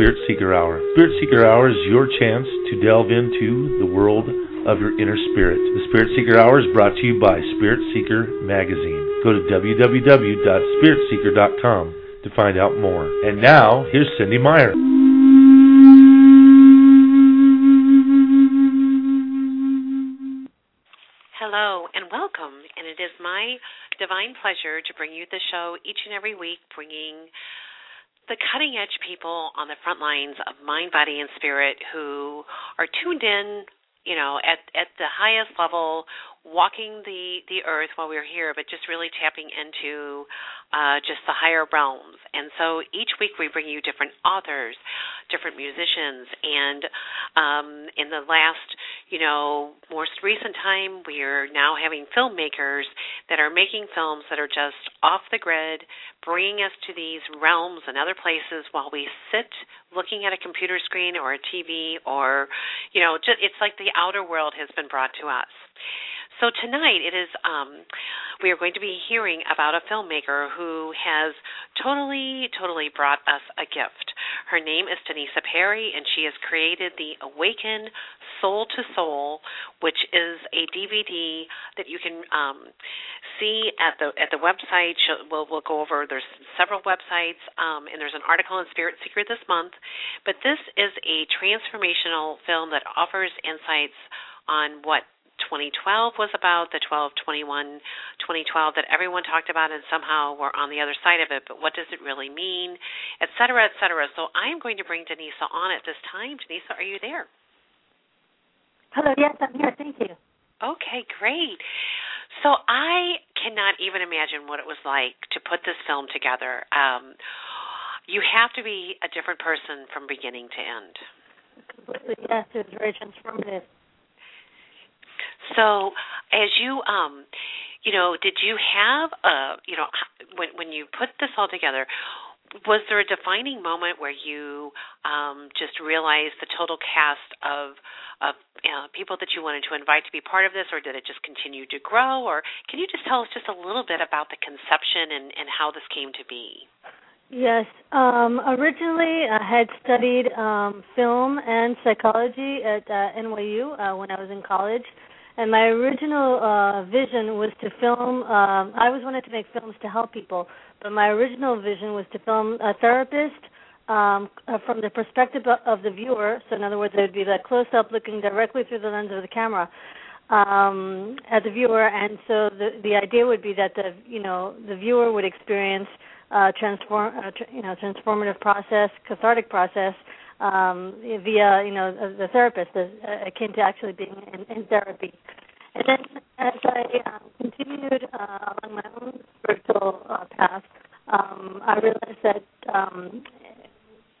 Spirit Seeker Hour. Spirit Seeker Hour is your chance to delve into the world of your inner spirit. The Spirit Seeker Hour is brought to you by Spirit Seeker Magazine. Go to www.spiritseeker.com to find out more. And now, here's Cindy Meyer. Hello and welcome, and it is my divine pleasure to bring you the show each and every week, bringing the cutting edge people on the front lines of mind, body, and spirit who are tuned in, you know, at at the highest level, walking the the earth while we're here, but just really tapping into uh, just the higher realms. And so each week we bring you different authors, different musicians, and um, in the last, you know, most recent time, we are now having filmmakers that are making films that are just off the grid, bringing us to these realms and other places while we sit looking at a computer screen or a TV or, you know, just, it's like the outer world has been brought to us. So tonight it is um, we are going to be hearing about a filmmaker who has totally, totally brought us a gift. Her name is Danisa Perry, and she has created the Awaken Soul to Soul, which is a DVD that you can um, see at the at the website. We'll, we'll go over. There's several websites, um, and there's an article in Spirit Seeker this month. But this is a transformational film that offers insights on what 2012 was about, the 12 21 2012 that everyone talked about, and somehow we're on the other side of it. But what does it really mean, et cetera, et cetera. So I'm going to bring Danisa on at this time. Danisa, are you there? Hello, yes, I'm here. Thank you. Okay, great. So I cannot even imagine what it was like to put this film together. Um, you have to be a different person from beginning to end. Completely, yes. It was very transformative. So, as you um, you know, did you have a, you know, when when you put this all together, was there a defining moment where you um, just realized the total cast of of know, people that you wanted to invite to be part of this, or did it just continue to grow? Or can you just tell us just a little bit about the conception and, and how this came to be? Yes. Um, originally, I had studied um, film and psychology at uh, NYU uh, when I was in college. And my original uh, vision was to film. Um, I always wanted to make films to help people, but my original vision was to film a therapist um, uh, from the perspective of the viewer. So, in other words, it would be that close up, looking directly through the lens of the camera um, at the viewer. And so, the the idea would be that the you know the viewer would experience uh, transform uh, tr- you know transformative process, cathartic process um, via you know the therapist, uh, akin to actually being in, in therapy. And then as I um, continued uh, along my own spiritual uh, path, um, I realized that um,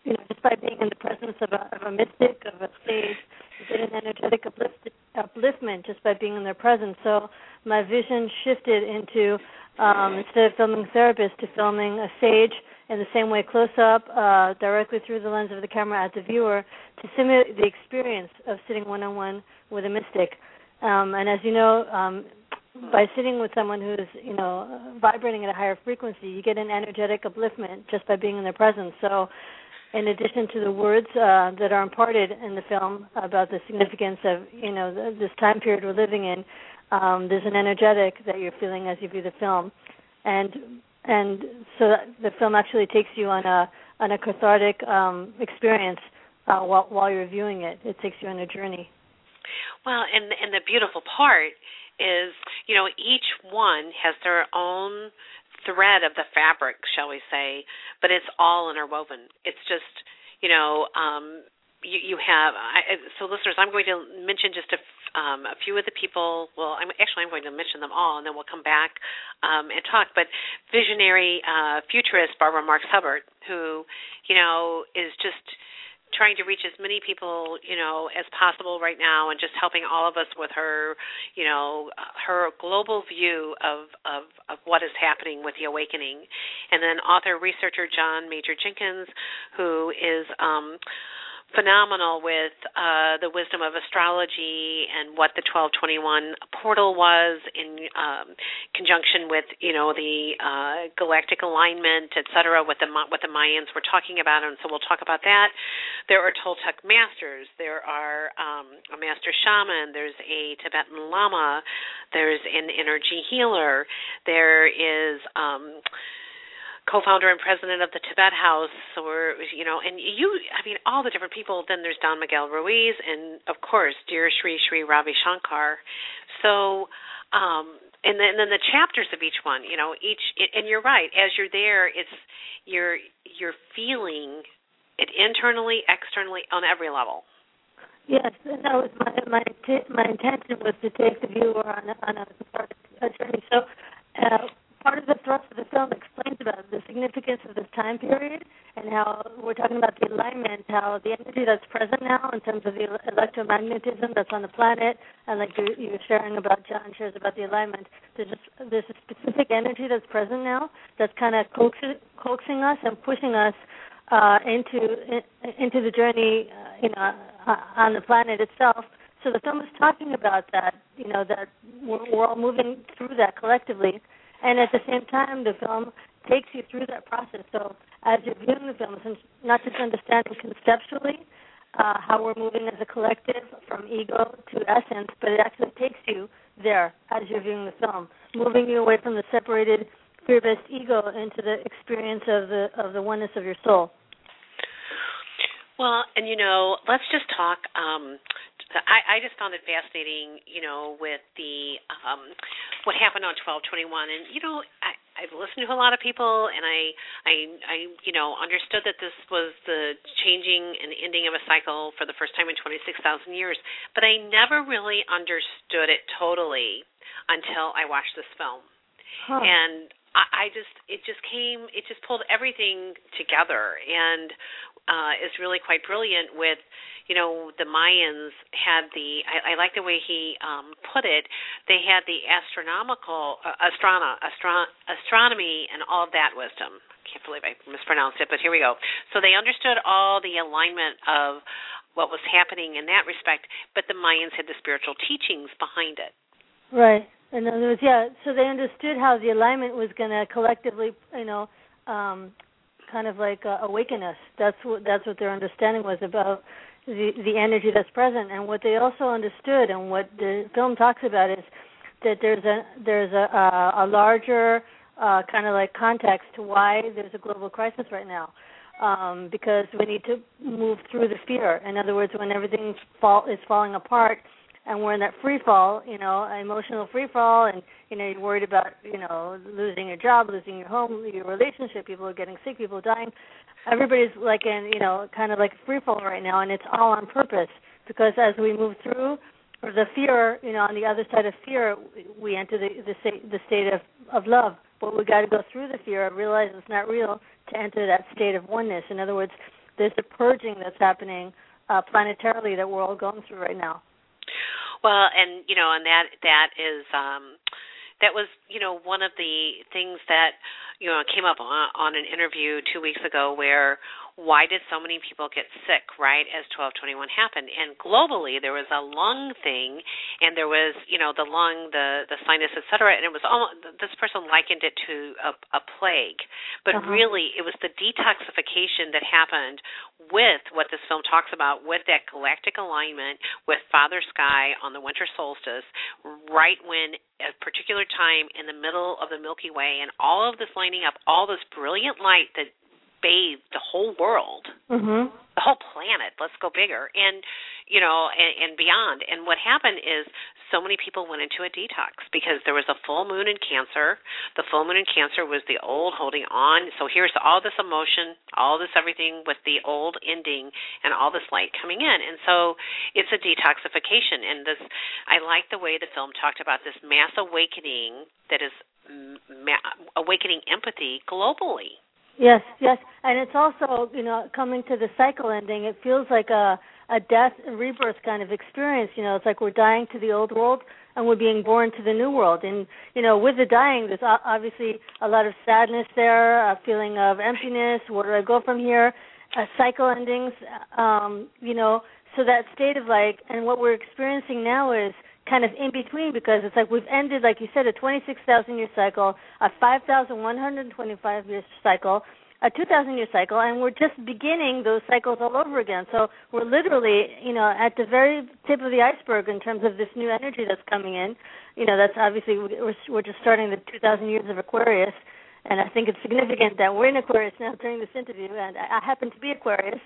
you know just by being in the presence of a, of a mystic, of a sage, you get an energetic uplift, upliftment just by being in their presence. So my vision shifted into um, instead of filming therapists to filming a sage in the same way close up, uh, directly through the lens of the camera at the viewer, to simulate the experience of sitting one on one with a mystic. Um, and as you know, um, by sitting with someone who's you know vibrating at a higher frequency, you get an energetic upliftment just by being in their presence. So, in addition to the words uh, that are imparted in the film about the significance of you know the, this time period we're living in, um, there's an energetic that you're feeling as you view the film, and and so the film actually takes you on a on a cathartic um, experience uh, while while you're viewing it. It takes you on a journey. Well, and and the beautiful part is, you know, each one has their own thread of the fabric, shall we say, but it's all interwoven. It's just, you know, um, you, you have. I, so, listeners, I'm going to mention just a um, a few of the people. Well, I'm actually I'm going to mention them all, and then we'll come back um, and talk. But visionary uh, futurist Barbara Marx Hubbard, who you know is just trying to reach as many people you know as possible right now and just helping all of us with her you know her global view of of of what is happening with the awakening and then author researcher John Major Jenkins who is um phenomenal with uh, the wisdom of astrology and what the 1221 portal was in um, conjunction with you know the uh, galactic alignment, etc. what the what the Mayans were talking about, and so we'll talk about that. There are Toltec masters. There are um, a master shaman. There's a Tibetan Lama. There's an energy healer. There is um, co-founder and president of the Tibet House, or you know, and you, I mean, all the different people. Then there's Don Miguel Ruiz, and of course, dear Sri Sri Ravi Shankar. So, um, and then, and then the chapters of each one, you know, each, and you're right. As you're there, it's you're you're feeling it internally, externally, on every level. Yes, and that was my my my intention was to take the viewer on a, on a, a journey. So. Uh, part of the thrust of the film explains about the significance of this time period and how we're talking about the alignment, how the energy that's present now in terms of the electromagnetism that's on the planet, and like you, you were sharing about John shares about the alignment. There's just there's a specific energy that's present now that's kind of coaxing, coaxing us and pushing us uh, into in, into the journey, uh, you know, uh, on the planet itself. So the film is talking about that, you know, that we're, we're all moving through that collectively and at the same time, the film takes you through that process. So as you're viewing the film, it's not just understanding conceptually uh, how we're moving as a collective from ego to essence, but it actually takes you there as you're viewing the film, moving you away from the separated fear-based ego into the experience of the of the oneness of your soul. Well, and you know, let's just talk um, I, I just found it fascinating, you know, with the um, what happened on 1221, and you know, I, I've listened to a lot of people, and I, I, I, you know, understood that this was the changing and ending of a cycle for the first time in 26,000 years, but I never really understood it totally until I watched this film, huh. and I, I just, it just came, it just pulled everything together, and uh, is really quite brilliant with you know the Mayans had the I, I like the way he um, put it. They had the astronomical uh, astrono, astro, astronomy and all of that wisdom. I can't believe I mispronounced it, but here we go. So they understood all the alignment of what was happening in that respect, but the Mayans had the spiritual teachings behind it. Right. In other words, yeah. So they understood how the alignment was going to collectively, you know, um, kind of like uh, awaken us. That's what that's what their understanding was about the the energy that's present. And what they also understood, and what the film talks about, is that there's a there's a a, a larger uh, kind of like context to why there's a global crisis right now. Um, because we need to move through the fear. In other words, when everything fall is falling apart, and we're in that free fall, you know, emotional free fall, and you know, you're worried about, you know, losing your job, losing your home, your relationship, people are getting sick, people are dying everybody's like in you know kind of like free fall right now, and it's all on purpose because as we move through or the fear, you know, on the other side of fear, we enter the the state, the state of of love. But we got to go through the fear, realize it's not real, to enter that state of oneness. In other words, there's a purging that's happening uh, planetarily that we're all going through right now. Well, and you know, and that that is um that was you know one of the things that you know came up on, on an interview two weeks ago where why did so many people get sick right as 1221 happened and globally there was a lung thing and there was you know the lung the the sinus etc and it was almost this person likened it to a, a plague but uh-huh. really it was the detoxification that happened with what this film talks about with that galactic alignment with father sky on the winter solstice right when a particular time in the middle of the milky way and all of this lining up all this brilliant light that bathed the whole world, mm-hmm. the whole planet. Let's go bigger, and you know, and, and beyond. And what happened is so many people went into a detox because there was a full moon in Cancer. The full moon in Cancer was the old holding on. So here's all this emotion, all this everything with the old ending, and all this light coming in. And so it's a detoxification. And this, I like the way the film talked about this mass awakening that is ma- awakening empathy globally Yes, yes, and it's also you know coming to the cycle ending. It feels like a a death and rebirth kind of experience. You know, it's like we're dying to the old world and we're being born to the new world. And you know, with the dying, there's obviously a lot of sadness there, a feeling of emptiness. Where do I go from here? uh, cycle endings. Um, you know, so that state of like, and what we're experiencing now is kind of in between because it's like we've ended, like you said, a 26,000 year cycle, a 5,125 year cycle, a 2,000 year cycle, and we're just beginning those cycles all over again. So we're literally, you know, at the very tip of the iceberg in terms of this new energy that's coming in. You know, that's obviously we're, we're just starting the 2,000 years of Aquarius. And I think it's significant that we're in Aquarius now during this interview, and I happen to be Aquarius.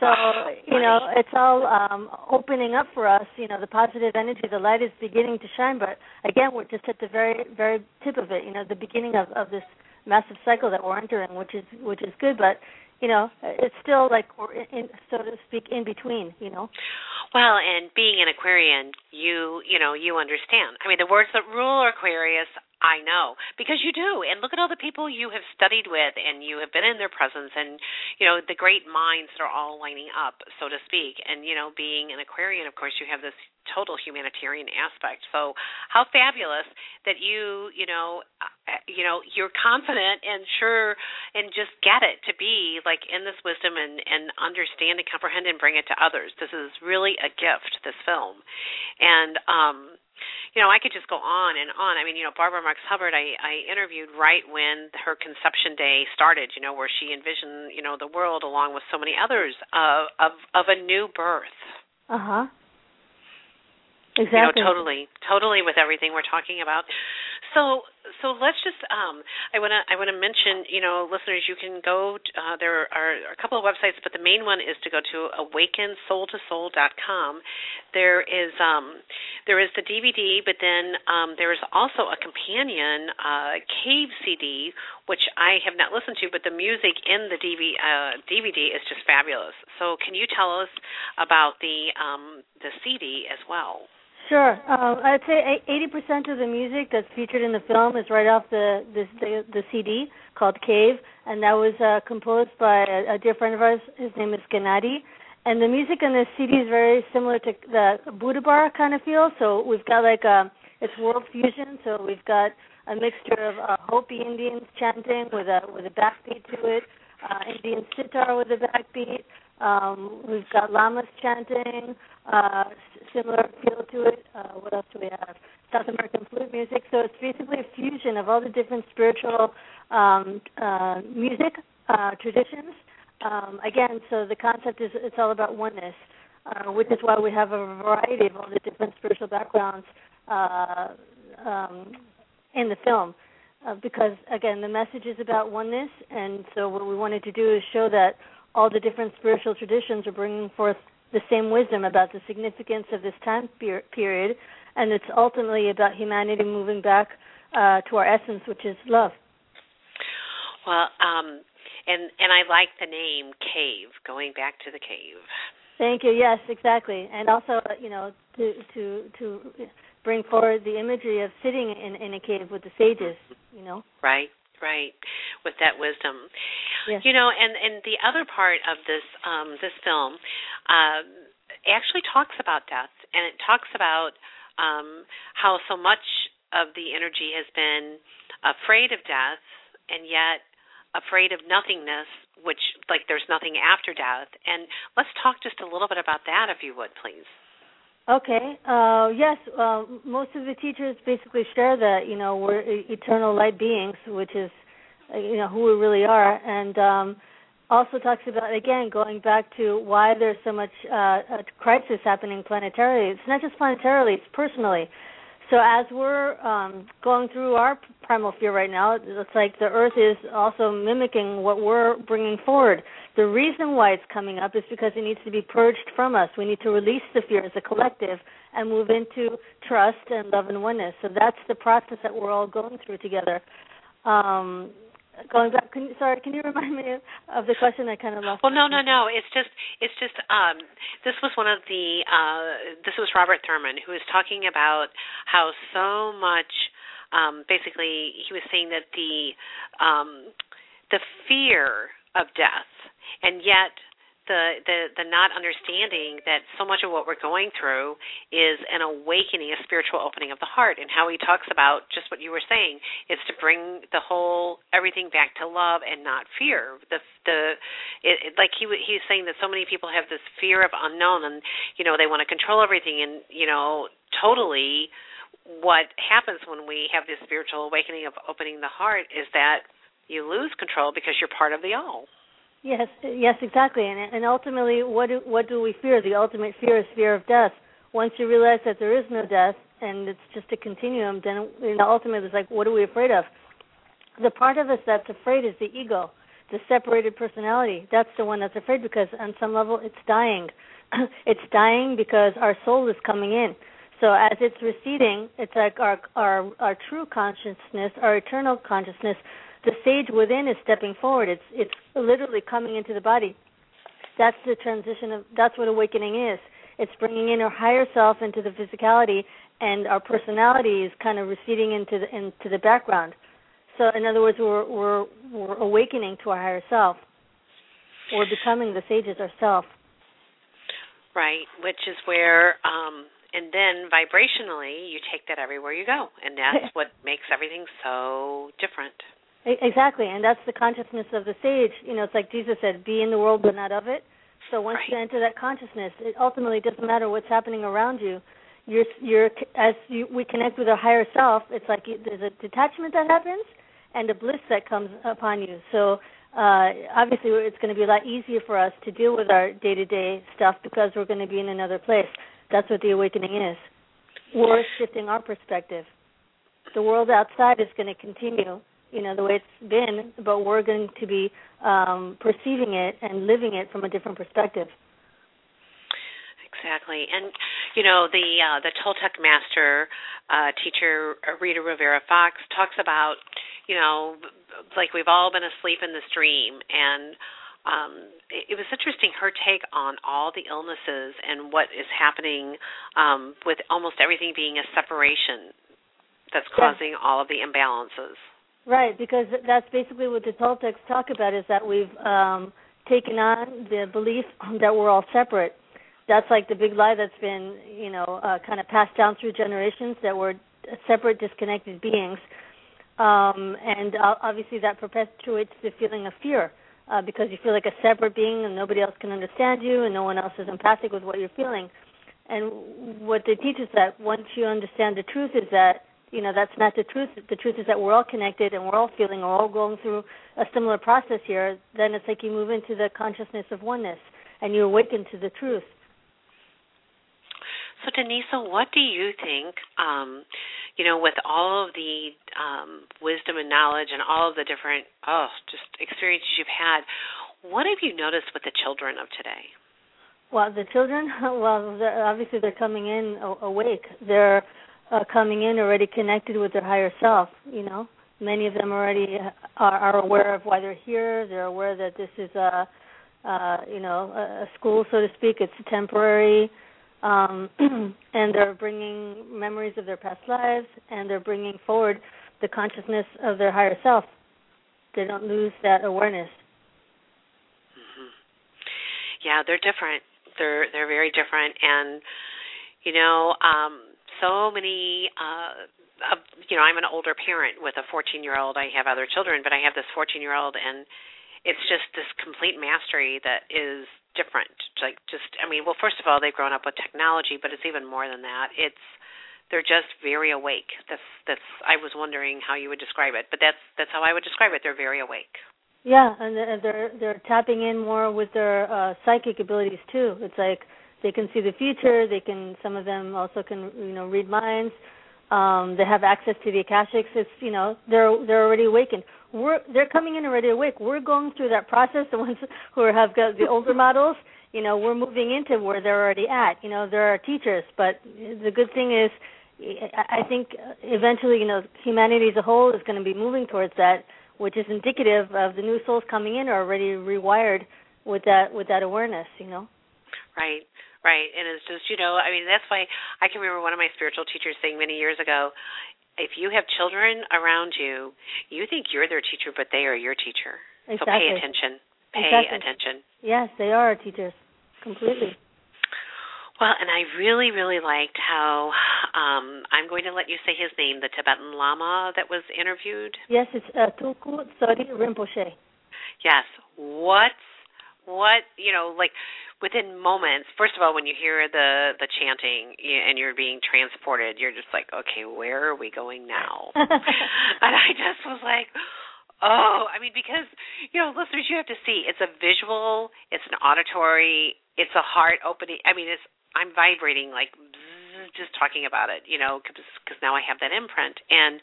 So you know, it's all um, opening up for us. You know, the positive energy, the light is beginning to shine. But again, we're just at the very, very tip of it. You know, the beginning of of this massive cycle that we're entering, which is which is good. But you know, it's still like we're in, so to speak, in between. You know. Well, and being an Aquarian, you you know you understand. I mean, the words that rule Aquarius I know because you do. And look at all the people you have studied with and you have been in their presence and you know the great minds that are all lining up, so to speak. And you know, being an Aquarian, of course, you have this total humanitarian aspect. So how fabulous that you, you know, uh, you know, you're confident and sure and just get it to be like in this wisdom and and understand and comprehend and bring it to others. This is really a gift this film. And um you know, I could just go on and on. I mean, you know, Barbara Marx Hubbard, I, I interviewed right when her conception day started. You know, where she envisioned, you know, the world along with so many others of of, of a new birth. Uh huh. Exactly. You know, totally, totally with everything we're talking about. So, so let's just. Um, I want to. I want to mention. You know, listeners, you can go. Uh, there are a couple of websites, but the main one is to go to awakensoultosoul.com. There is. Um, there is the DVD, but then um, there is also a companion uh, cave CD, which I have not listened to, but the music in the DV, uh, DVD is just fabulous. So, can you tell us about the um, the CD as well? Sure. Um, I'd say 80% of the music that's featured in the film is right off the the, the, the CD called Cave, and that was uh, composed by a, a dear friend of ours. His name is Gennady. And the music in this CD is very similar to the Buddha Bar kind of feel. So we've got like a it's world fusion. So we've got a mixture of uh, Hopi Indians chanting with a with a backbeat to it, uh, Indian sitar with a backbeat. Um, we've got lamas chanting, uh, similar feel to it. Uh, what else do we have? South American flute music. So it's basically a fusion of all the different spiritual um, uh, music uh, traditions. Um, again, so the concept is it's all about oneness, uh, which is why we have a variety of all the different spiritual backgrounds uh, um, in the film. Because again, the message is about oneness, and so what we wanted to do is show that all the different spiritual traditions are bringing forth the same wisdom about the significance of this time per- period, and it's ultimately about humanity moving back uh, to our essence, which is love. Well, um, and and I like the name Cave, going back to the cave. Thank you. Yes, exactly, and also you know to to to bring forward the imagery of sitting in in a cave with the sages. You know. Right right with that wisdom. Yes. you know and and the other part of this um this film um actually talks about death and it talks about um how so much of the energy has been afraid of death and yet afraid of nothingness which like there's nothing after death. And let's talk just a little bit about that if you would please Okay. Uh, yes. Uh, most of the teachers basically share that you know we're eternal light beings, which is uh, you know who we really are, and um, also talks about again going back to why there's so much uh, crisis happening planetarily. It's not just planetarily; it's personally. So as we're um, going through our primal fear right now, it's like the Earth is also mimicking what we're bringing forward. The reason why it's coming up is because it needs to be purged from us. We need to release the fear as a collective and move into trust and love and oneness. So that's the process that we're all going through together. Um, going back can, sorry can you remind me of the question i kind of lost well no no no it's just it's just um this was one of the uh this was robert thurman who was talking about how so much um basically he was saying that the um the fear of death and yet the the the not understanding that so much of what we're going through is an awakening a spiritual opening of the heart. And how he talks about just what you were saying is to bring the whole everything back to love and not fear. The the it, it, like he he's saying that so many people have this fear of unknown and you know they want to control everything and you know totally what happens when we have this spiritual awakening of opening the heart is that you lose control because you're part of the all Yes, yes, exactly. And and ultimately, what do, what do we fear? The ultimate fear is fear of death. Once you realize that there is no death and it's just a continuum, then you know, ultimately it's like, what are we afraid of? The part of us that's afraid is the ego, the separated personality. That's the one that's afraid because on some level it's dying. it's dying because our soul is coming in. So as it's receding, it's like our our our true consciousness, our eternal consciousness the sage within is stepping forward. It's it's literally coming into the body. That's the transition of that's what awakening is. It's bringing in our higher self into the physicality, and our personality is kind of receding into the into the background. So, in other words, we're we're we're awakening to our higher self. We're becoming the sages ourselves. Right, which is where, um, and then vibrationally, you take that everywhere you go, and that's what makes everything so different. Exactly, and that's the consciousness of the sage. You know, it's like Jesus said, "Be in the world, but not of it." So once right. you enter that consciousness, it ultimately doesn't matter what's happening around you. You're, you're as you, we connect with our higher self. It's like it, there's a detachment that happens, and a bliss that comes upon you. So uh, obviously, it's going to be a lot easier for us to deal with our day-to-day stuff because we're going to be in another place. That's what the awakening is. We're shifting our perspective. The world outside is going to continue you know the way it's been, but we're going to be um, perceiving it and living it from a different perspective. Exactly, and you know the uh, the Toltec master uh, teacher Rita Rivera Fox talks about you know like we've all been asleep in this dream and um, it, it was interesting her take on all the illnesses and what is happening um, with almost everything being a separation that's causing yeah. all of the imbalances. Right, because that's basically what the Toltecs talk about is that we've um, taken on the belief that we're all separate. That's like the big lie that's been, you know, uh, kind of passed down through generations that we're separate, disconnected beings. Um, and obviously that perpetuates the feeling of fear uh, because you feel like a separate being and nobody else can understand you and no one else is empathic with what you're feeling. And what they teach us that once you understand the truth is that you know that's not the truth. The truth is that we're all connected and we're all feeling, we're all going through a similar process here. Then it's like you move into the consciousness of oneness and you awaken to the truth. So, Danisa, what do you think? Um, you know, with all of the um, wisdom and knowledge and all of the different oh, just experiences you've had, what have you noticed with the children of today? Well, the children, well, they're, obviously they're coming in awake. They're uh, coming in already connected with their higher self. You know, many of them already are, are aware of why they're here. They're aware that this is a, uh, you know, a school, so to speak. It's temporary, um, and they're bringing memories of their past lives, and they're bringing forward the consciousness of their higher self. They don't lose that awareness. Mm-hmm. Yeah, they're different. They're they're very different, and you know, um, so many uh uh, you know, I'm an older parent with a 14 year old. I have other children, but I have this 14 year old, and it's just this complete mastery that is different. Like, just, I mean, well, first of all, they've grown up with technology, but it's even more than that. It's they're just very awake. That's that's. I was wondering how you would describe it, but that's that's how I would describe it. They're very awake. Yeah, and they're they're tapping in more with their uh, psychic abilities too. It's like they can see the future. They can. Some of them also can, you know, read minds. Um, they have access to the akashics. It's, you know, they're they're already awakened. We're they're coming in already awake. We're going through that process. The ones who have got the older models, you know, we're moving into where they're already at. You know, there are our teachers, but the good thing is, I think eventually, you know, humanity as a whole is going to be moving towards that, which is indicative of the new souls coming in are already rewired with that with that awareness. You know. Right. Right. And it's just, you know, I mean, that's why I can remember one of my spiritual teachers saying many years ago, if you have children around you, you think you're their teacher, but they are your teacher. Exactly. So pay attention. pay exactly. attention. Yes, they are our teachers completely. Well, and I really, really liked how um, I'm going to let you say his name, the Tibetan Lama that was interviewed. Yes, it's uh, Tulku Tsori Rinpoche. Yes. What? What? You know, like within moments. First of all, when you hear the the chanting and you're being transported, you're just like, okay, where are we going now? and I just was like. Oh, I mean, because you know, listeners, you have to see. It's a visual, it's an auditory, it's a heart opening. I mean, it's I'm vibrating like just talking about it, you know, because now I have that imprint. And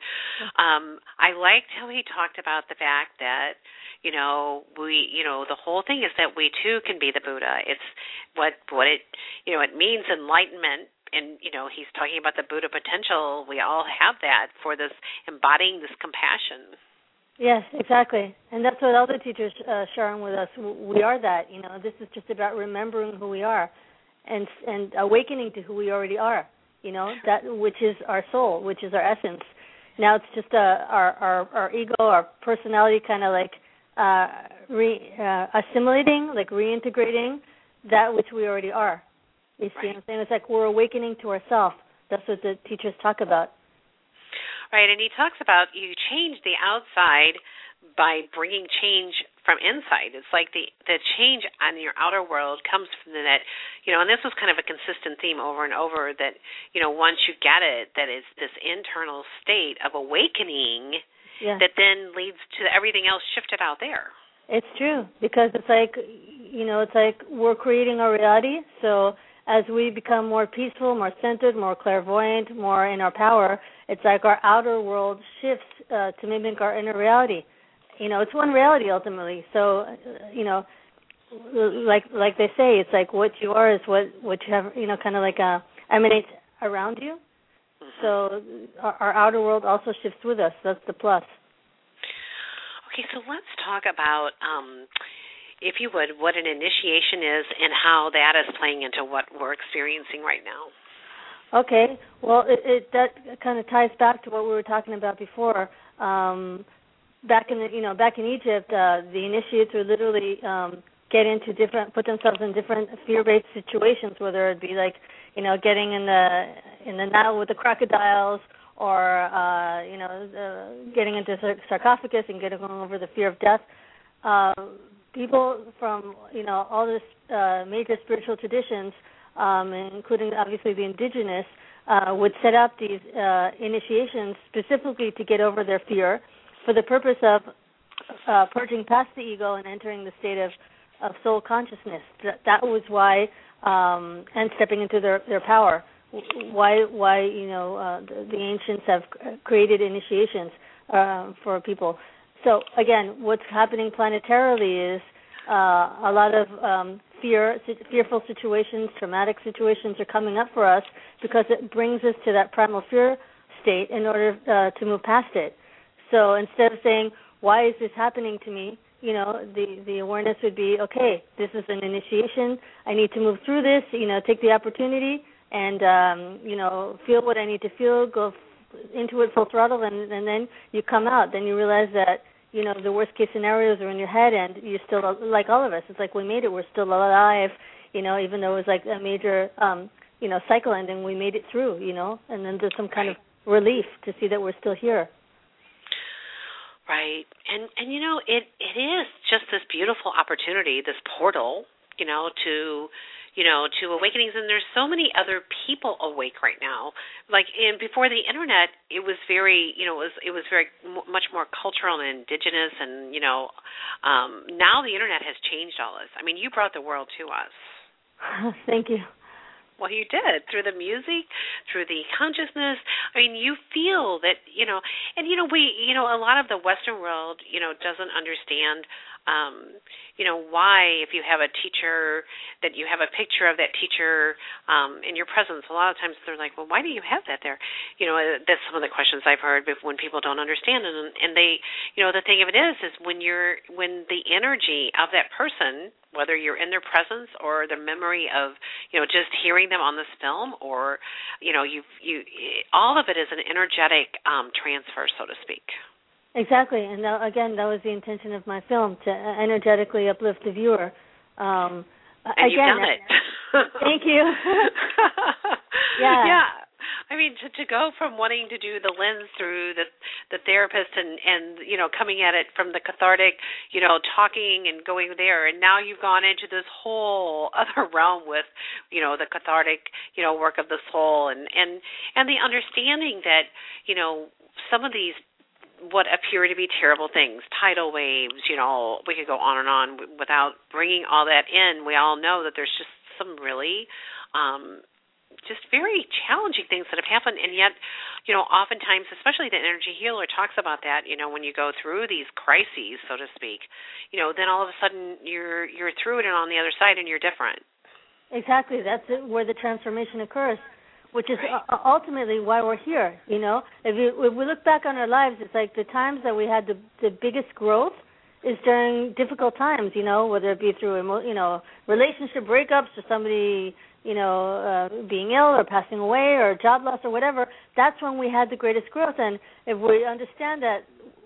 um, I liked how he talked about the fact that, you know, we, you know, the whole thing is that we too can be the Buddha. It's what what it, you know, it means enlightenment. And you know, he's talking about the Buddha potential. We all have that for this embodying this compassion. Yes, exactly, and that's what all the teachers uh, sharing with us. We are that. You know, this is just about remembering who we are and and awakening to who we already are you know that which is our soul which is our essence. Now it's just uh, our our our ego our personality kind of like uh re uh, assimilating like reintegrating that which we already are. You see right. what i'm saying? It's like we're awakening to ourselves that's what the teachers talk about. Right and he talks about you change the outside by bringing change from inside. It's like the the change on your outer world comes from the net, you know, and this was kind of a consistent theme over and over that, you know, once you get it, that it's this internal state of awakening yeah. that then leads to everything else shifted out there. It's true because it's like you know, it's like we're creating our reality. So as we become more peaceful, more centered, more clairvoyant, more in our power, it's like our outer world shifts uh, to mimic our inner reality you know it's one reality ultimately. So you know like like they say it's like what you are is what what you have you know kind of like uh emanates around you. Mm-hmm. so our, our outer world also shifts with us. That's the plus. Okay so let's talk about um if you would what an initiation is and how that is playing into what we're experiencing right now. Okay well it, it that kind of ties back to what we were talking about before. Um back in the you know back in Egypt, uh, the initiates would literally um, get into different, put themselves in different fear-based situations, whether it be like you know getting in the in the Nile with the crocodiles, or uh, you know uh, getting into sarcophagus and getting over the fear of death. Uh, people from you know all this uh, major spiritual traditions, um, including obviously the indigenous, uh, would set up these uh, initiations specifically to get over their fear for the purpose of uh, purging past the ego and entering the state of, of soul consciousness. That, that was why, um, and stepping into their, their power. Why, why you know, uh, the, the ancients have created initiations uh, for people. So again, what's happening planetarily is uh, a lot of um, fear, fearful situations, traumatic situations are coming up for us because it brings us to that primal fear state in order uh, to move past it. So instead of saying, "Why is this happening to me?" you know, the the awareness would be, "Okay, this is an initiation. I need to move through this. You know, take the opportunity and um, you know, feel what I need to feel. Go into it full throttle, and and then you come out. Then you realize that you know the worst case scenarios are in your head, and you're still like all of us. It's like we made it. We're still alive. You know, even though it was like a major um, you know cycle ending, we made it through. You know, and then there's some kind of relief to see that we're still here. Right. And and you know, it it is just this beautiful opportunity, this portal, you know, to you know, to awakenings and there's so many other people awake right now. Like in before the internet, it was very, you know, it was it was very m- much more cultural and indigenous and, you know, um now the internet has changed all this. I mean, you brought the world to us. Thank you. Well, you did through the music, through the consciousness. I mean, you feel that you know, and you know, we, you know, a lot of the Western world, you know, doesn't understand um, you know, why if you have a teacher that you have a picture of that teacher um, in your presence, a lot of times they're like, well, why do you have that there? You know, uh, that's some of the questions I've heard when people don't understand, and and they, you know, the thing of it is, is when you're when the energy of that person, whether you're in their presence or the memory of, you know, just hearing them on this film, or, you know, you you all of it is an energetic um, transfer, so to speak. Exactly, and that, again, that was the intention of my film to energetically uplift the viewer. Um, and again, you've done it. thank you. yeah. Yeah. I mean, to to go from wanting to do the lens through the the therapist and and you know coming at it from the cathartic, you know, talking and going there, and now you've gone into this whole other realm with, you know, the cathartic, you know, work of the soul and and and the understanding that you know some of these what appear to be terrible things, tidal waves, you know, we could go on and on. Without bringing all that in. We all know that there's just some really um just very challenging things that have happened. And yet you know oftentimes especially the energy healer talks about that you know when you go through these crises so to speak you know then all of a sudden you're you're through it and on the other side and you're different. Exactly. That's where the transformation occurs which is right. ultimately why we're here. You know, if, you, if we look back on our lives, it's like the times that we had the the biggest growth is during difficult times. You know, whether it be through you know relationship breakups or somebody you know uh, being ill or passing away or job loss or whatever. That's when we had the greatest growth. And if we understand that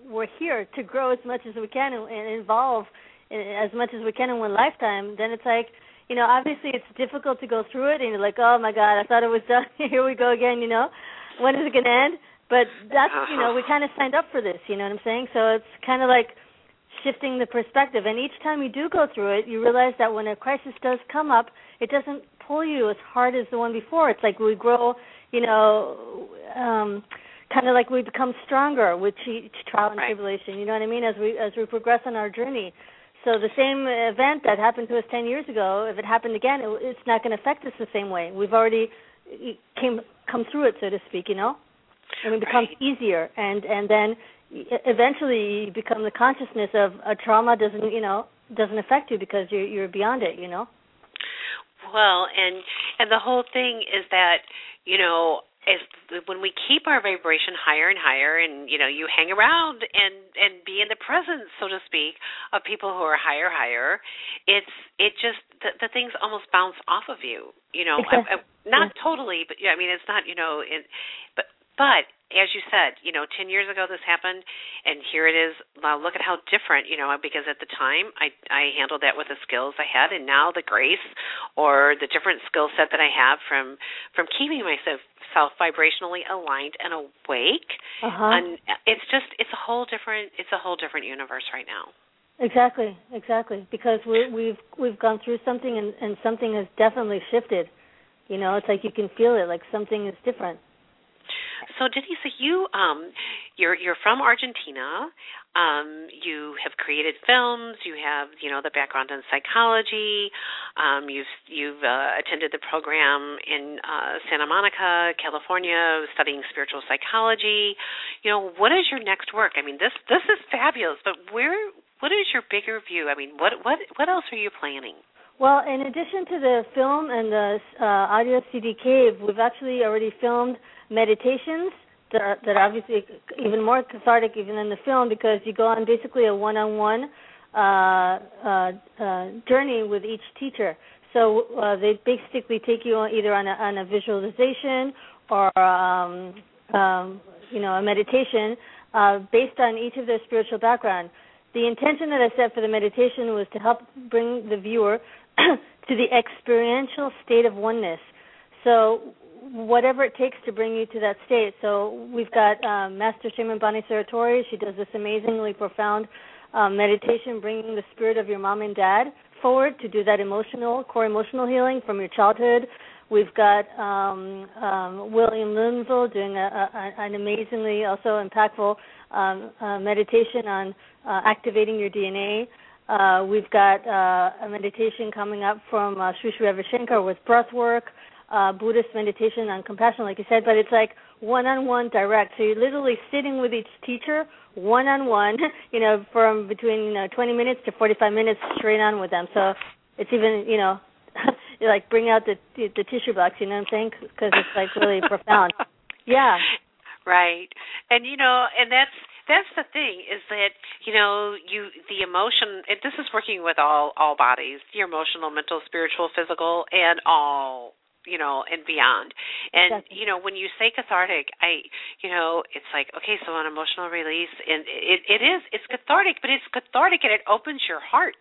we're here to grow as much as we can and, and evolve eh, as much as we can in one lifetime, then it's like you know, obviously it's difficult to go through it, and you're like, oh my god, I thought it was done. Here we go again. You know, when is it going to end? But that's you know, we kind of signed up for this. You know what I'm saying? So it's kind of like shifting the perspective. And each time you do go through it, you realize that when a crisis does come up, it doesn't pull you as hard as the one before. It's like we grow, you know, um kind of like we become stronger with each trial and right. tribulation. You know what I mean? As we as we progress on our journey. So the same event that happened to us 10 years ago, if it happened again, it, it's not going to affect us the same way. We've already came come through it, so to speak, you know, and it becomes right. easier. And and then eventually you become the consciousness of a trauma doesn't you know doesn't affect you because you're you're beyond it, you know. Well, and and the whole thing is that you know is when we keep our vibration higher and higher and you know you hang around and and be in the presence so to speak of people who are higher higher it's it just the, the things almost bounce off of you you know exactly. I, I, not totally but yeah i mean it's not you know in but but as you said, you know, 10 years ago this happened, and here it is. Now look at how different, you know, because at the time I I handled that with the skills I had, and now the grace or the different skill set that I have from from keeping myself self vibrationally aligned and awake, uh-huh. and it's just it's a whole different it's a whole different universe right now. Exactly, exactly, because we we've we've gone through something and and something has definitely shifted. You know, it's like you can feel it, like something is different. So Denise, you um you're you're from Argentina. Um, you have created films. You have you know the background in psychology. Um, you've you've uh, attended the program in uh, Santa Monica, California, studying spiritual psychology. You know what is your next work? I mean this this is fabulous. But where what is your bigger view? I mean what what what else are you planning? Well, in addition to the film and the uh, audio CD cave, we've actually already filmed meditations that are, that are obviously even more cathartic even than the film because you go on basically a one-on-one uh, uh, uh, journey with each teacher. So they basically take you on either on a, on a visualization or um, um, you know a meditation based on each of their spiritual background. The intention that I set for the meditation was to help bring the viewer to the experiential state of oneness. So whatever it takes to bring you to that state. So we've got um, Master Shaman Bonnie Saratori. She does this amazingly profound um, meditation, bringing the spirit of your mom and dad forward to do that emotional, core emotional healing from your childhood. We've got um, um, William Linville doing a, a, an amazingly also impactful um, uh, meditation on uh, activating your DNA. Uh, we've got uh, a meditation coming up from uh, Sri Sri Ravi Shankar with breath work uh, Buddhist meditation on compassion, like you said, but it's like one-on-one direct. So you're literally sitting with each teacher one-on-one, you know, from between you know 20 minutes to 45 minutes straight on with them. So it's even, you know, you like bring out the the tissue box, you know what I'm saying? Because it's like really profound. Yeah. Right. And you know, and that's that's the thing is that you know you the emotion and this is working with all all bodies your emotional mental spiritual physical and all you know, and beyond. And you know, when you say cathartic, I, you know, it's like okay, so an emotional release, and it it is it's cathartic, but it's cathartic and it opens your heart.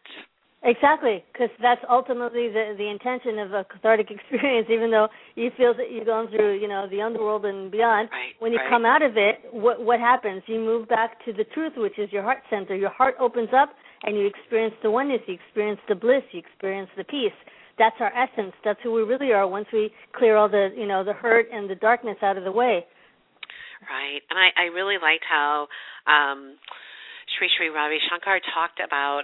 Exactly, because that's ultimately the the intention of a cathartic experience. Even though you feel that you're going through, you know, the underworld and beyond, Right. when you right. come out of it, what what happens? You move back to the truth, which is your heart center. Your heart opens up, and you experience the oneness. You experience the bliss. You experience the peace. That's our essence. That's who we really are. Once we clear all the, you know, the hurt and the darkness out of the way. Right. And I, I really liked how um Sri Sri Ravi Shankar talked about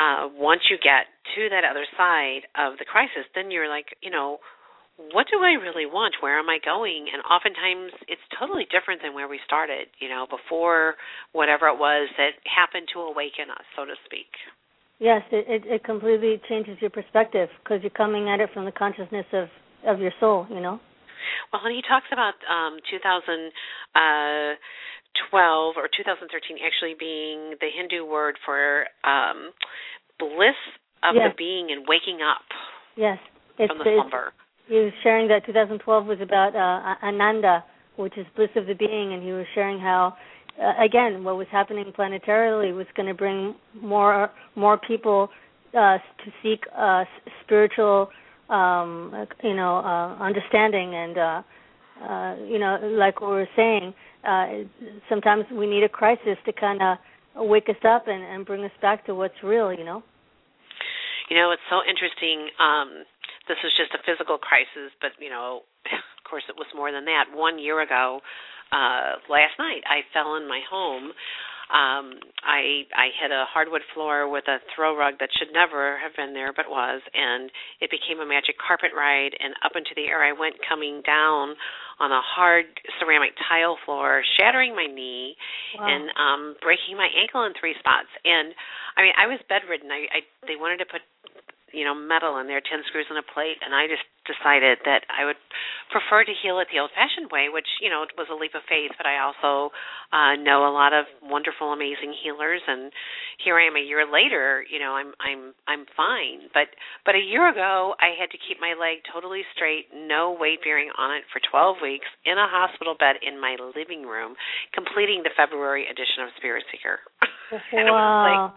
uh once you get to that other side of the crisis, then you're like, you know, what do I really want? Where am I going? And oftentimes it's totally different than where we started, you know, before whatever it was that happened to awaken us, so to speak. Yes, it it, it completely changes your perspective because you're coming at it from the consciousness of of your soul. You know. Well, and he talks about um 2012 or 2013 actually being the Hindu word for um bliss of Yes. the being and waking up Yes, it's, from the slumber. he was sharing that 2012 was about uh, Ananda, which is bliss of the being, and he was sharing how, uh, again, what was happening planetarily was going to bring more more people uh, to seek uh, spiritual, um, you know, uh, understanding, and uh, uh, you know, like we were saying, uh, sometimes we need a crisis to kind of wake us up and, and bring us back to what's real, you know. You know, it's so interesting. Um, this was just a physical crisis, but you know, of course, it was more than that. One year ago, uh, last night, I fell in my home. Um, I I hit a hardwood floor with a throw rug that should never have been there, but was, and it became a magic carpet ride. And up into the air I went, coming down on a hard ceramic tile floor, shattering my knee Wow. and um breaking my ankle in three spots and i mean i was bedridden i i they wanted to put you know metal and there are ten screws in a plate and i just decided that i would prefer to heal it the old fashioned way which you know was a leap of faith but i also uh know a lot of wonderful amazing healers and here i am a year later you know i'm i'm i'm fine but but a year ago i had to keep my leg totally straight no weight bearing on it for 12 weeks in a hospital bed in my living room completing the february edition of spirit seeker and it was like Wow.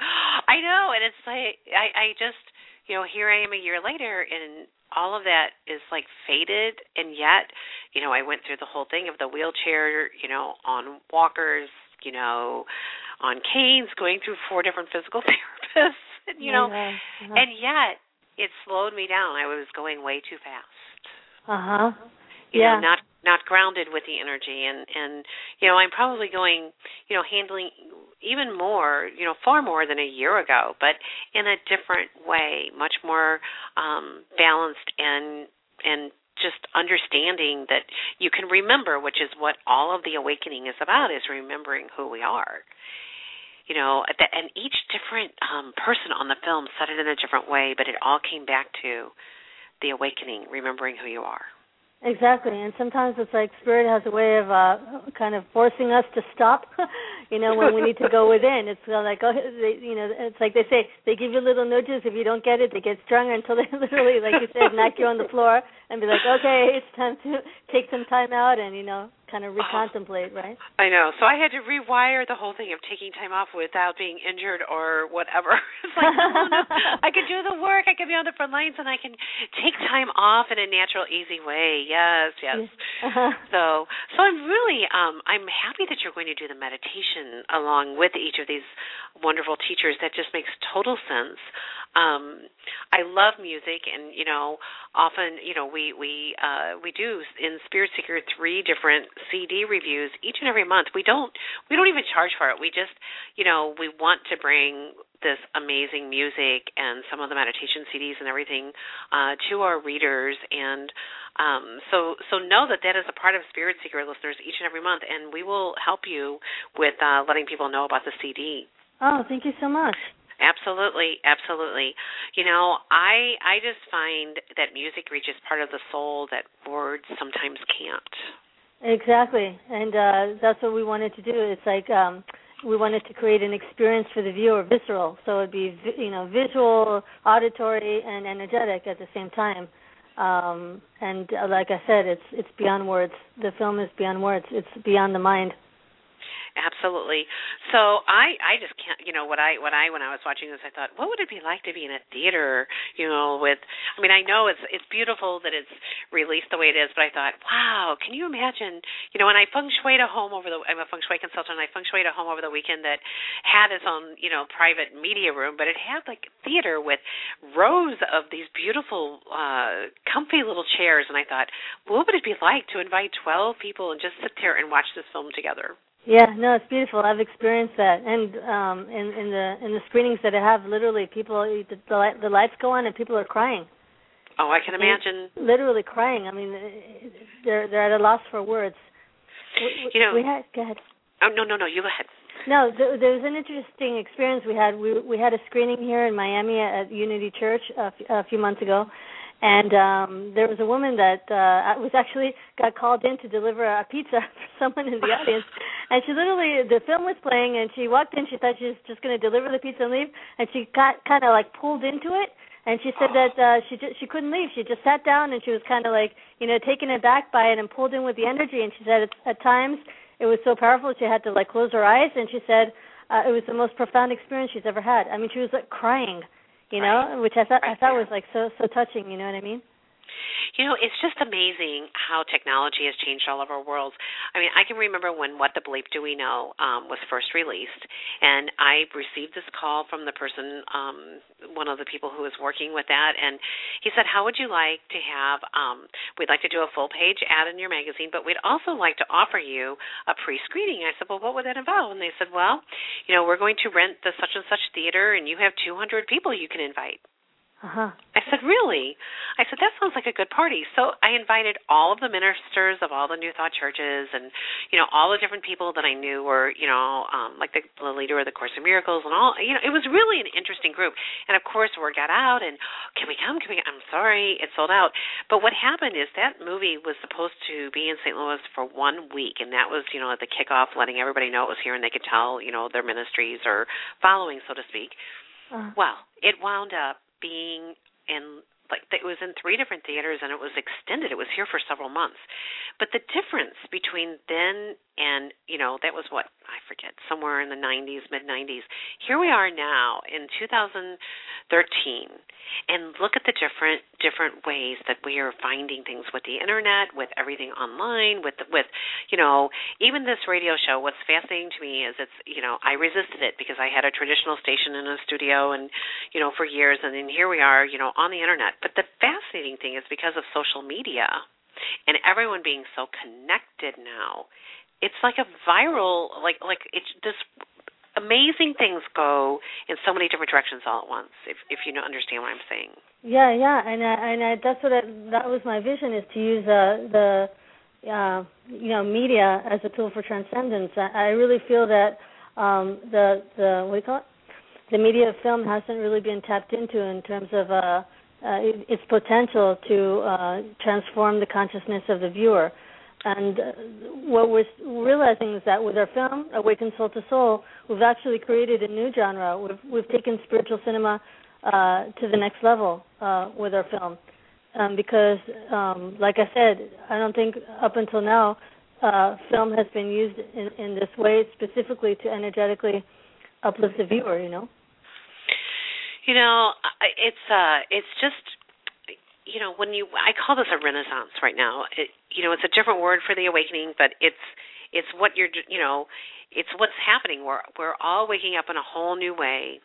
i know and it's like i i just you know here i am a year later and all of that is like faded and yet you know i went through the whole thing of the wheelchair you know on walkers you know on canes going through four different physical therapists and, you know Yeah. Uh-huh. and yet it slowed me down i was going way too fast Uh huh. you Yeah. know not not grounded with the energy and and you know i'm probably going you know handling even more you know far more than a year ago but in a different way much more um balanced and and just understanding that you can remember which is what all of the awakening is about is remembering who we are you know and each different um person on the film said it in a different way but it all came back to the awakening remembering who you are Exactly, and sometimes it's like spirit has a way of uh kind of forcing us to stop. you know, when we need to go within, it's like oh, they, you know, it's like they say they give you little nudges. If you don't get it, they get stronger until they literally, like you said, knock you on the floor and be like, okay, it's time to take some time out and you know, kind of recontemplate, right? I know. So I had to rewire the whole thing of taking time off without being injured or whatever. It's like, no, no, I can do the work. I can be on the front lines, and I can take time off in a natural, easy way. Yes, yes. Uh-huh. So, so I'm really, um, I'm happy that you're going to do the meditation along with each of these wonderful teachers. That just makes total sense. Um, I love music, and you know, often, you know, we we uh, we do in Spirit Seeker three different CD reviews each and every month. We don't we don't even charge for it. We just, you know, we want to bring this amazing music and some of the meditation CDs and everything uh, to our readers and um, so so know that that is a part of Spirit Seeker listeners each and every month, and we will help you with uh, letting people know about the CD. Oh, thank you so much. Absolutely, absolutely. You know, I I just find that music reaches part of the soul that words sometimes can't. Exactly, and uh that's what we wanted to do. It's like um we wanted to create an experience for the viewer, visceral. So it'd be you know visual, auditory, and energetic at the same time. Um, and uh, like I said, it's it's beyond words. The film is beyond words. It's beyond the mind absolutely. So I I just can't you know what I what I when I was watching this I thought what would it be like to be in a theater you know with I mean I know it's it's beautiful that it's released the way it is but I thought wow can you imagine you know when I feng shuied a home over the I'm a feng shui consultant and I feng shuied a home over the weekend that had its own you know private media room but it had like theater with rows of these beautiful uh comfy little chairs and I thought what would it be like to invite 12 people and just sit there and watch this film together yeah, no, it's beautiful. I've experienced that, and um, in in the in the screenings that I have, literally people the the, light, the lights go on and people are crying. Oh, I can imagine. And literally crying. I mean, they're they're at a loss for words. We, you know, we had go ahead. Oh no no no, you go ahead. No, th- there was an interesting experience we had. We we had a screening here in Miami at Unity Church a, f- a few months ago, and um there was a woman that uh was actually got called in to deliver a pizza for someone in the audience. And she literally the film was playing and she walked in she thought she was just going to deliver the pizza and leave. And she got kind of like pulled into it. And she said that uh she just she couldn't leave. She just sat down and she was kind of like you know taken aback by it and pulled in with the energy. And she said at, at times it was so powerful she had to like close her eyes. And she said uh, it was the most profound experience she's ever had. I mean she was like crying you know, which I thought right I thought there. was like so so touching. You know what I mean? You know, it's just amazing how technology has changed all of our worlds. I mean, I can remember when What the Bleep Do We Know um, was first released, and I received this call from the person, um, one of the people who was working with that, and he said, How would you like to have, um, we'd like to do a full page ad in your magazine, but we'd also like to offer you a pre screening. I said, Well, what would that involve? And they said, Well, you know, we're going to rent the such and such theater, and you have 200 people you can invite. Uh-huh. I said, Really? I said, That sounds like a good party. So I invited all of the ministers of all the New Thought churches and, you know, all the different people that I knew were, you know, um, like the, the leader of the Course in Miracles and all. You know, it was really an interesting group. And of course, word got out and, Can we come? Can we? I'm sorry, it sold out. But what happened is that movie was supposed to be in St. Louis for one week. And that was, you know, at the kickoff, letting everybody know it was here and they could tell, you know, their ministries or following, so to speak. Uh. Well, it wound up being in like it was in three different theaters and it was extended. It was here for several months. But the difference between then and you know that was what i forget somewhere in the 90s mid 90s here we are now in 2013 and look at the different different ways that we are finding things with the internet with everything online with with you know even this radio show. What's fascinating to me is it's you know i resisted it because i had a traditional station in a studio and you know for years. And then here we are you know on the internet. But the fascinating thing is because of social media and everyone being so connected now it's like a viral like like it's this amazing things go in so many different directions all at once if if you don't understand what i'm saying. Yeah yeah and I, and I, that's what I, that was my vision is to use uh, the uh, you know media as a tool for transcendence. I, I really feel that um the the what do you call it? The media of film hasn't really been tapped into in terms of uh uh, its potential to uh, transform the consciousness of the viewer. And uh, what we're realizing is that with our film, Awaken Soul to Soul, we've actually created a new genre. We've, we've taken spiritual cinema uh, to the next level uh, with our film. Um, because, um, like I said, I don't think up until now uh, film has been used in, in this way specifically to energetically uplift the viewer, you know? You know, it's uh it's just you know, when you I call this a renaissance right now. It, you know, it's a different word for the awakening, but it's it's what you're you know, it's what's happening. We're we're all waking up in a whole new way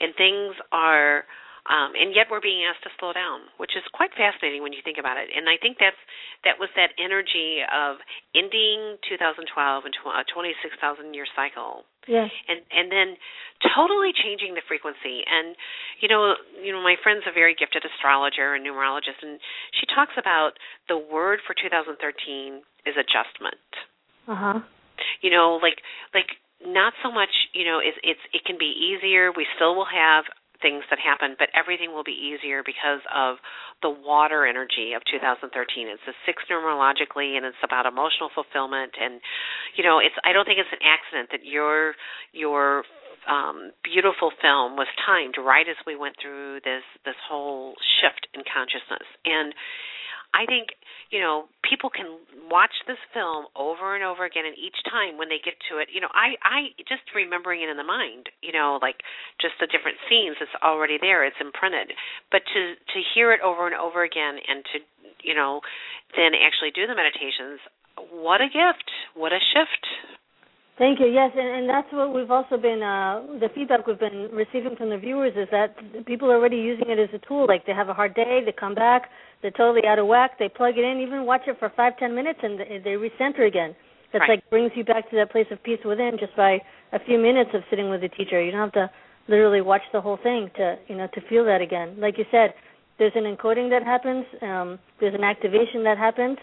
and things are um, and yet we're being asked to slow down, which is quite fascinating when you think about it. And I think that's that was that energy of ending 2012 into a 26,000 year cycle. Yeah. And and then totally changing the frequency. And you know, you know, my friend's a very gifted astrologer and numerologist, and she talks about the word for 2013 is adjustment. Uh huh. You know, like like not so much you know it's it's it can be easier we still will have things that happen, but everything will be easier because of the water energy of 2013. It's a six numerologically, and it's about emotional fulfillment. And you know, it's I don't think it's an accident that your your um, beautiful film was timed right as we went through this this whole shift in consciousness and I think you know people can watch this film over and over again, and each time when they get to it, you know, I I just remembering it in the mind, you know, like just the different scenes, it's already there, it's imprinted. But to to hear it over and over again, and to you know, then actually do the meditations, what a gift, what a shift. Thank you. Yes, and, and that's what we've also been uh, the feedback we've been receiving from the viewers is that people are already using it as a tool. Like they have a hard day, they come back, they're totally out of whack. They plug it in, even watch it for five, ten minutes, and they recenter again. That's right. like brings you back to that place of peace within just by a few minutes of sitting with the teacher. You don't have to literally watch the whole thing to you know to feel that again. Like you said, there's an encoding that happens. Um, there's an activation that happens,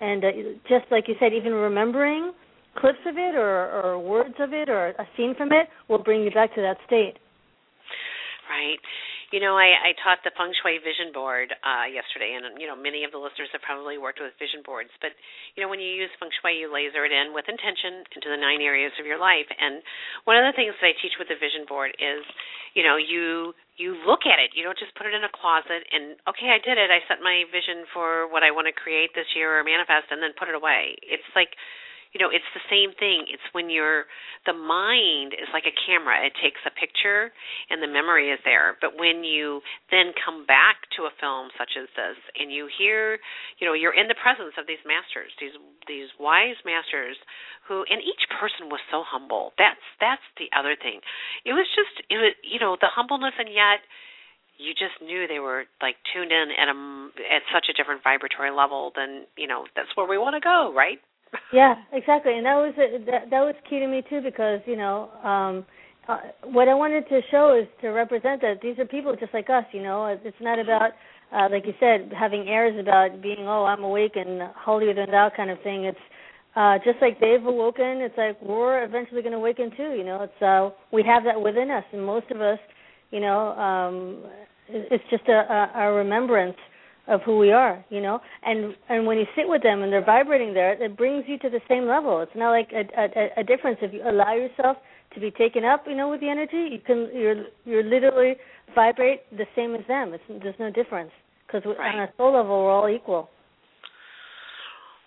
and uh, just like you said, even remembering clips of it or, or words of it or a scene from it will bring you back to that state. Right. You know, I, I taught the feng shui vision board uh, yesterday, and you know, many of the listeners have probably worked with vision boards. But you know, when you use feng shui, you laser it in with intention into the nine areas of your life. And one of the things that I teach with the vision board is, you know, you you look at it. You don't just put it in a closet and okay, I did it. I set my vision for what I want to create this year or manifest, and then put it away. It's like you know it's the same thing. It's when you're the mind is like a camera. It takes a picture and the memory is there. But when you then come back to a film such as this and you hear you know you're in the presence of these masters these these wise masters who and each person was so humble. That's that's the other thing. It was just it was you know the humbleness and yet you just knew they were like tuned in at a at such a different vibratory level than you know that's where we want to go right yeah, exactly, and that was a, that, that was key to me too because you know um, uh, what I wanted to show is to represent that these are people just like us. You know, it's not about uh, like you said having airs about being oh I'm awake and holier than thou kind of thing. It's uh, just like they've awoken. It's like we're eventually going to awaken too. You know, it's uh, we have that within us, and most of us, you know, um, it's just a, a, a remembrance of who we are, you know. And and when you sit with them and they're vibrating there, it brings you to the same level. It's not like a, a, a difference if you allow yourself to be taken up, you know, with the energy. You can you're you're literally vibrate the same as them. It's there's no difference because right. on a soul level we're all equal.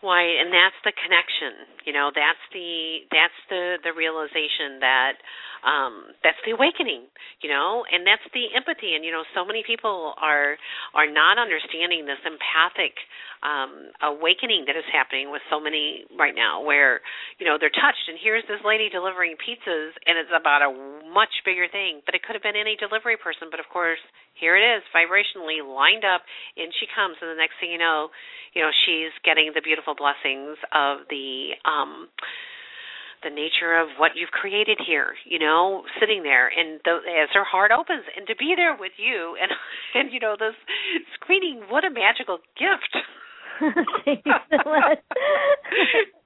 Why, and that's the connection. You know, that's the that's the the realization that um that's the awakening you know and that's the empathy and you know so many people are are not understanding this empathic um awakening that is happening with so many right now where you know they're touched and here's this lady delivering pizzas and it's about a much bigger thing but it could have been any delivery person but of course here it is vibrationally lined up and she comes and the next thing you know you know she's getting the beautiful blessings of the um the nature of what you've created here, you know, sitting there and the, as her heart opens and to be there with you and and you know this screening, what a magical gift. Thank so much.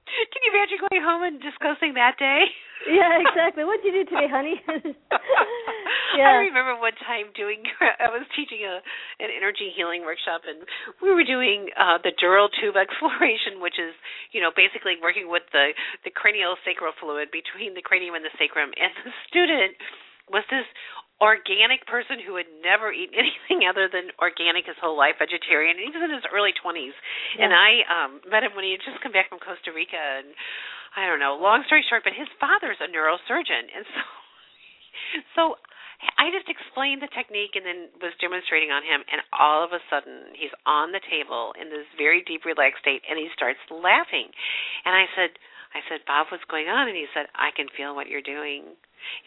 Can you imagine going home and discussing that day? Yeah, exactly. What'd you do today, honey? yeah. I remember one time doing I was teaching a an energy healing workshop and we were doing uh the dural tube exploration which is, you know, basically working with the the cranial sacral fluid between the cranium and the sacrum and the student was this organic person who had never eaten anything other than organic his whole life, vegetarian, and he was in his early twenties. Yeah. And I um met him when he had just come back from Costa Rica and I don't know, long story short, but his father's a neurosurgeon and so so I just explained the technique and then was demonstrating on him and all of a sudden he's on the table in this very deep relaxed state and he starts laughing. And I said I said, Bob, what's going on? And he said, I can feel what you're doing.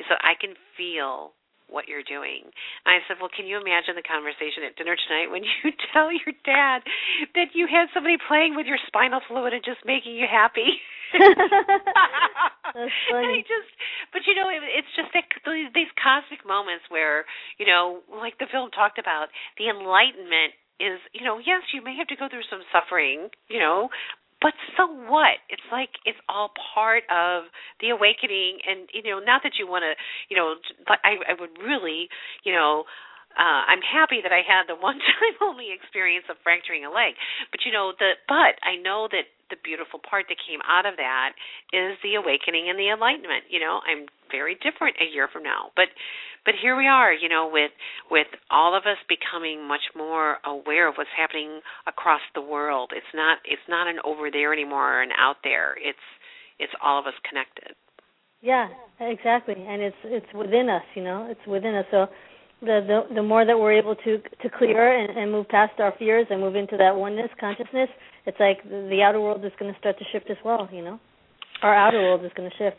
He said, I can feel what you're doing. And I said, Well, can you imagine the conversation at dinner tonight when you tell your dad that you had somebody playing with your spinal fluid and just making you happy? That's funny. Just, but you know, it, it's just that, these cosmic moments where, you know, like the film talked about, the enlightenment is, you know, yes, you may have to go through some suffering, you know, but so what? It's like it's all part of the awakening. And you know not that you want to you know but i i would really you know uh i'm happy that i had the one time only experience of fracturing a leg. But you know the but i know that the beautiful part that came out of that is the awakening and the enlightenment. You know, I'm very different a year from now, but but here we are. You know, with with all of us becoming much more aware of what's happening across the world. It's not it's not an over there anymore or an out there. It's it's all of us connected. Yeah, exactly, and it's it's within us. You know, it's within us. So the the, the more that we're able to to clear and, and move past our fears and move into that oneness consciousness, it's like the, outer world is going to start to shift as well. You know, our outer world is going to shift.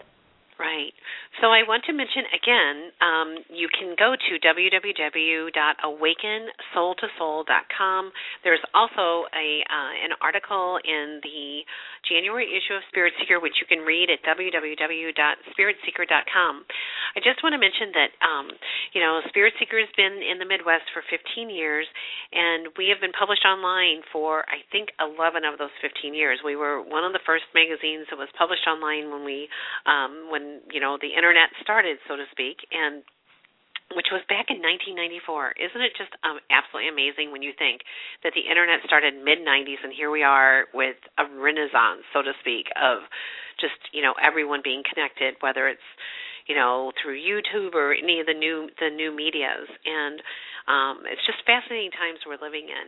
Right. So I want to mention again, um, you can go to www.awakensoultosoul.com. There's also a uh, an article in the January issue of Spirit Seeker, which you can read at www.spiritseeker.com. I just want to mention that, um, you know, Spirit Seeker has been in the Midwest for 15 years, and we have been published online for I think 11 of those 15 years. We were one of the first magazines that was published online when we um, when you know the internet started, so to speak, and which was back in 1994. Isn't it just um, absolutely amazing when you think that the internet started mid 90s and here we are with a renaissance, so to speak, of just you know everyone being connected, whether it's you know through YouTube or any of the new the new medias and um, it's just fascinating times we're living in.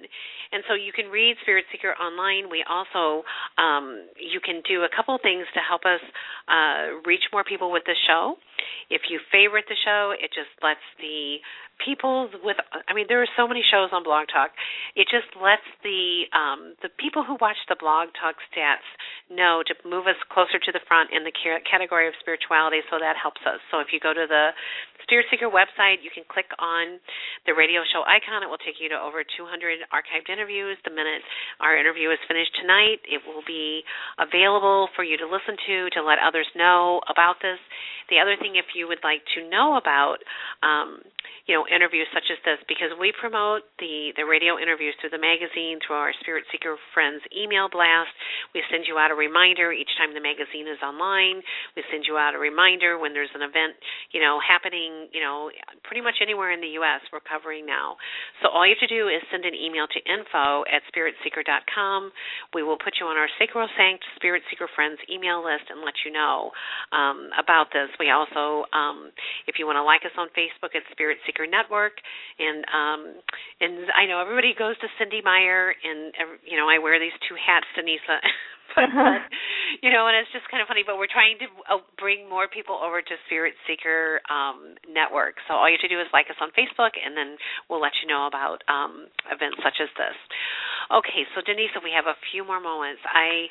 And so you can read Spirit Seeker online. We also um, you can do a couple things to help us uh, reach more people with the show. If you favorite the show, it just lets the people with I mean there are so many shows on Blog Talk. It just lets the um the people who watch the Blog Talk stats know to move us closer to the front in the category of spirituality so that helps us. So if you go to the Spirit Seeker website, you can click on the radio show icon. It will take you to over 200 archived interviews. The minute our interview is finished tonight, it will be available for you to listen to to let others know about this. The other thing if you would like to know about um you know interviews such as this because we promote the the radio interviews through the magazine through our spirit seeker friends email blast. We send you out a reminder each time the magazine is online. We send you out a reminder when there's an event you know happening you know pretty much anywhere in the US we're covering now. So all you have to do is send an email to info at spiritseeker.com we will put you on our sacrosanct spirit seeker friends email list and let you know um, about this. We also um, if you want to like us on Facebook at spirit seeker Seeker Network, and um, and I know everybody goes to Cindy Meyer, and you know I wear these two hats, Danisa. but, but you know, and it's just kind of funny. But we're trying to uh, bring more people over to Spirit Seeker um, Network. So all you have to do is like us on Facebook, and then we'll let you know about um, events such as this. Okay, so Danisa, we have a few more moments. I,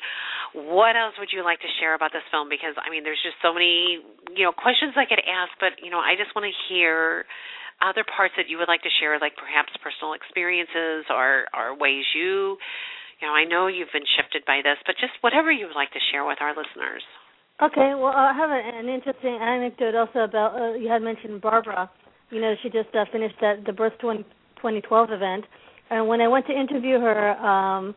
what else would you like to share about this film? Because I mean, there's just so many, you know, questions I could ask, but you know, I just want to hear other parts that you would like to share, like perhaps personal experiences or, or ways you, you know, I know you've been shifted by this, but just whatever you would like to share with our listeners. Okay, well, I have an interesting anecdote also about, uh, you had mentioned Barbara. You know, she just uh, finished that the Birth 20, 2012 event. And when I went to interview her, um,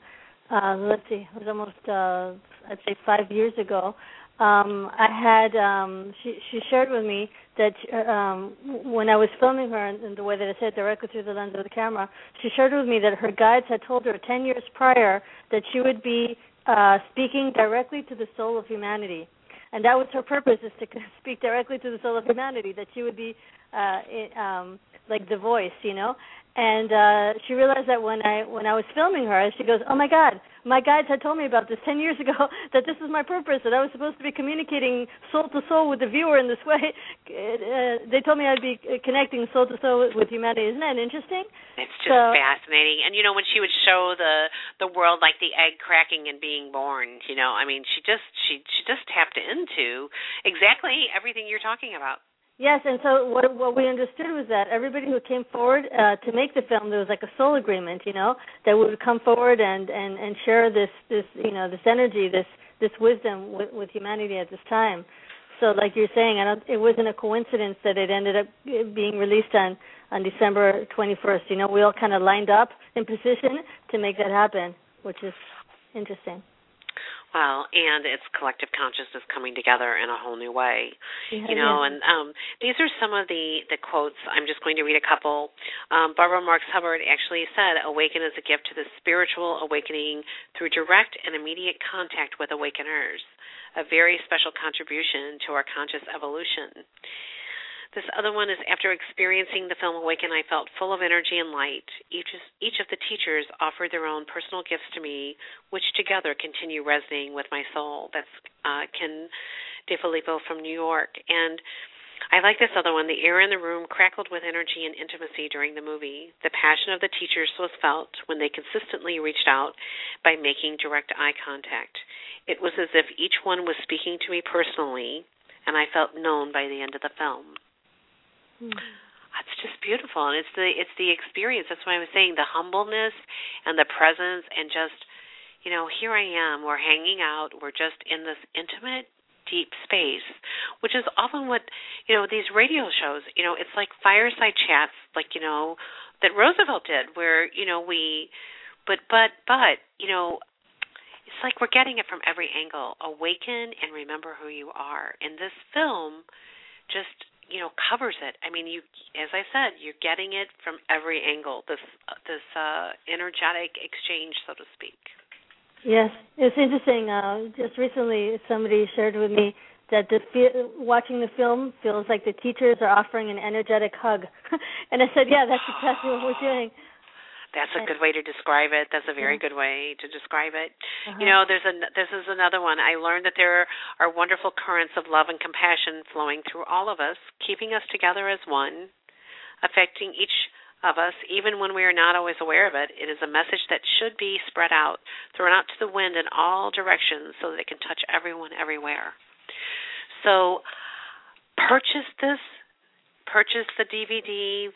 uh, let's see, it was almost, uh, I'd say five years ago, um, I had um, she she shared with me that um, when I was filming her in, in the way that I said directly through the lens of the camera, she shared with me that her guides had told her ten years prior that she would be uh, speaking directly to the soul of humanity, and that was her purpose is to speak directly to the soul of humanity. That she would be uh, it, um, like the voice, you know. And uh, she realized that when I when I was filming her, she goes, "Oh my God, my guides had told me about this 10 years ago that this is my purpose that I was supposed to be communicating soul to soul with the viewer in this way. Uh, they told me I'd be connecting soul to soul with, with humanity. Isn't that interesting? It's just so, fascinating. And you know when she would show the the world like the egg cracking and being born, you know, I mean she just she she just tapped into exactly everything you're talking about. Yes, and so what what we understood was that everybody who came forward uh, to make the film, there was like a soul agreement, you know, that would come forward and and and share this this you know this energy, this this wisdom with, with humanity at this time. So, like you're saying, I don't, it wasn't a coincidence that it ended up being released on on December 21st. You know, we all kind of lined up in position to make that happen, which is interesting. Well, and it's collective consciousness coming together in a whole new way. Yeah, you know, yeah. and um these are some of the the quotes. I'm just going to read a couple. Um Barbara Marx Hubbard actually said, "Awaken is a gift to the spiritual awakening through direct and immediate contact with awakeners, a very special contribution to our conscious evolution." This other one is after experiencing the film Awaken, I felt full of energy and light. Each each of the teachers offered their own personal gifts to me, which together continue resonating with my soul. That's uh, Ken DeFilippo from New York, and I like this other one. The air in the room crackled with energy and intimacy during the movie. The passion of the teachers was felt when they consistently reached out by making direct eye contact. It was as if each one was speaking to me personally, and I felt known by the end of the film. Hmm. That's just beautiful, and it's the it's the experience. That's why I was saying the humbleness and the presence, and just you know, here I am. We're hanging out. We're just in this intimate, deep space, which is often what you know these radio shows. You know, it's like fireside chats, like you know that Roosevelt did, where you know we, but but but you know. It's like we're getting it from every angle. Awaken and remember who you are. And this film just you know covers it. I mean, you as I said, you're getting it from every angle. This this uh, energetic exchange, so to speak. Yes, it's interesting. Uh, just recently, somebody shared with me that the fe- watching the film feels like the teachers are offering an energetic hug, and I said, "Yeah, that's exactly what we're doing." That's a good way to describe it. That's a very good way to describe it. Uh-huh. You know, there's a this is another one. I learned that there are wonderful currents of love and compassion flowing through all of us, keeping us together as one, affecting each of us even when we are not always aware of it. It is a message that should be spread out, thrown out to the wind in all directions so that it can touch everyone everywhere. So purchase this, purchase the DVD,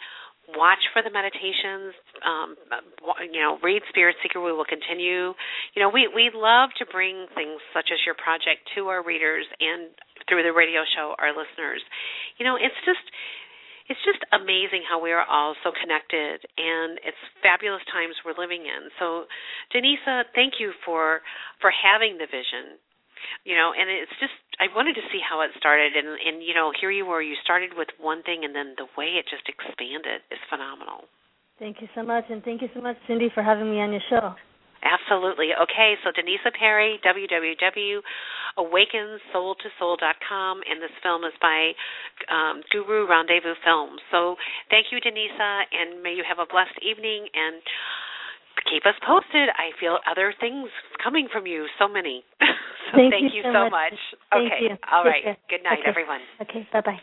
watch for the meditations um you know read spirit seeker. We will continue. You know we we love to bring things such as your project to our readers and through the radio show our listeners. You know it's just it's just amazing how we are all so connected and it's fabulous times we're living in. So danisa thank you for for having the vision you know and it's just i wanted to see how it started and and you know here you were you started with one thing and then the way it just expanded is phenomenal Thank you so much, and thank you so much, Cindy, for having me on your show. Absolutely. Okay, so Danisa Perry, www.awakensoultosoul.com, and this film is by um, Guru Rendezvous Films. So thank you, Danisa, and may you have a blessed evening and keep us posted. I feel other things coming from you, so many. so thank, thank you, so so much. Thank Okay, all right. Good night, okay. everyone. Okay, bye bye.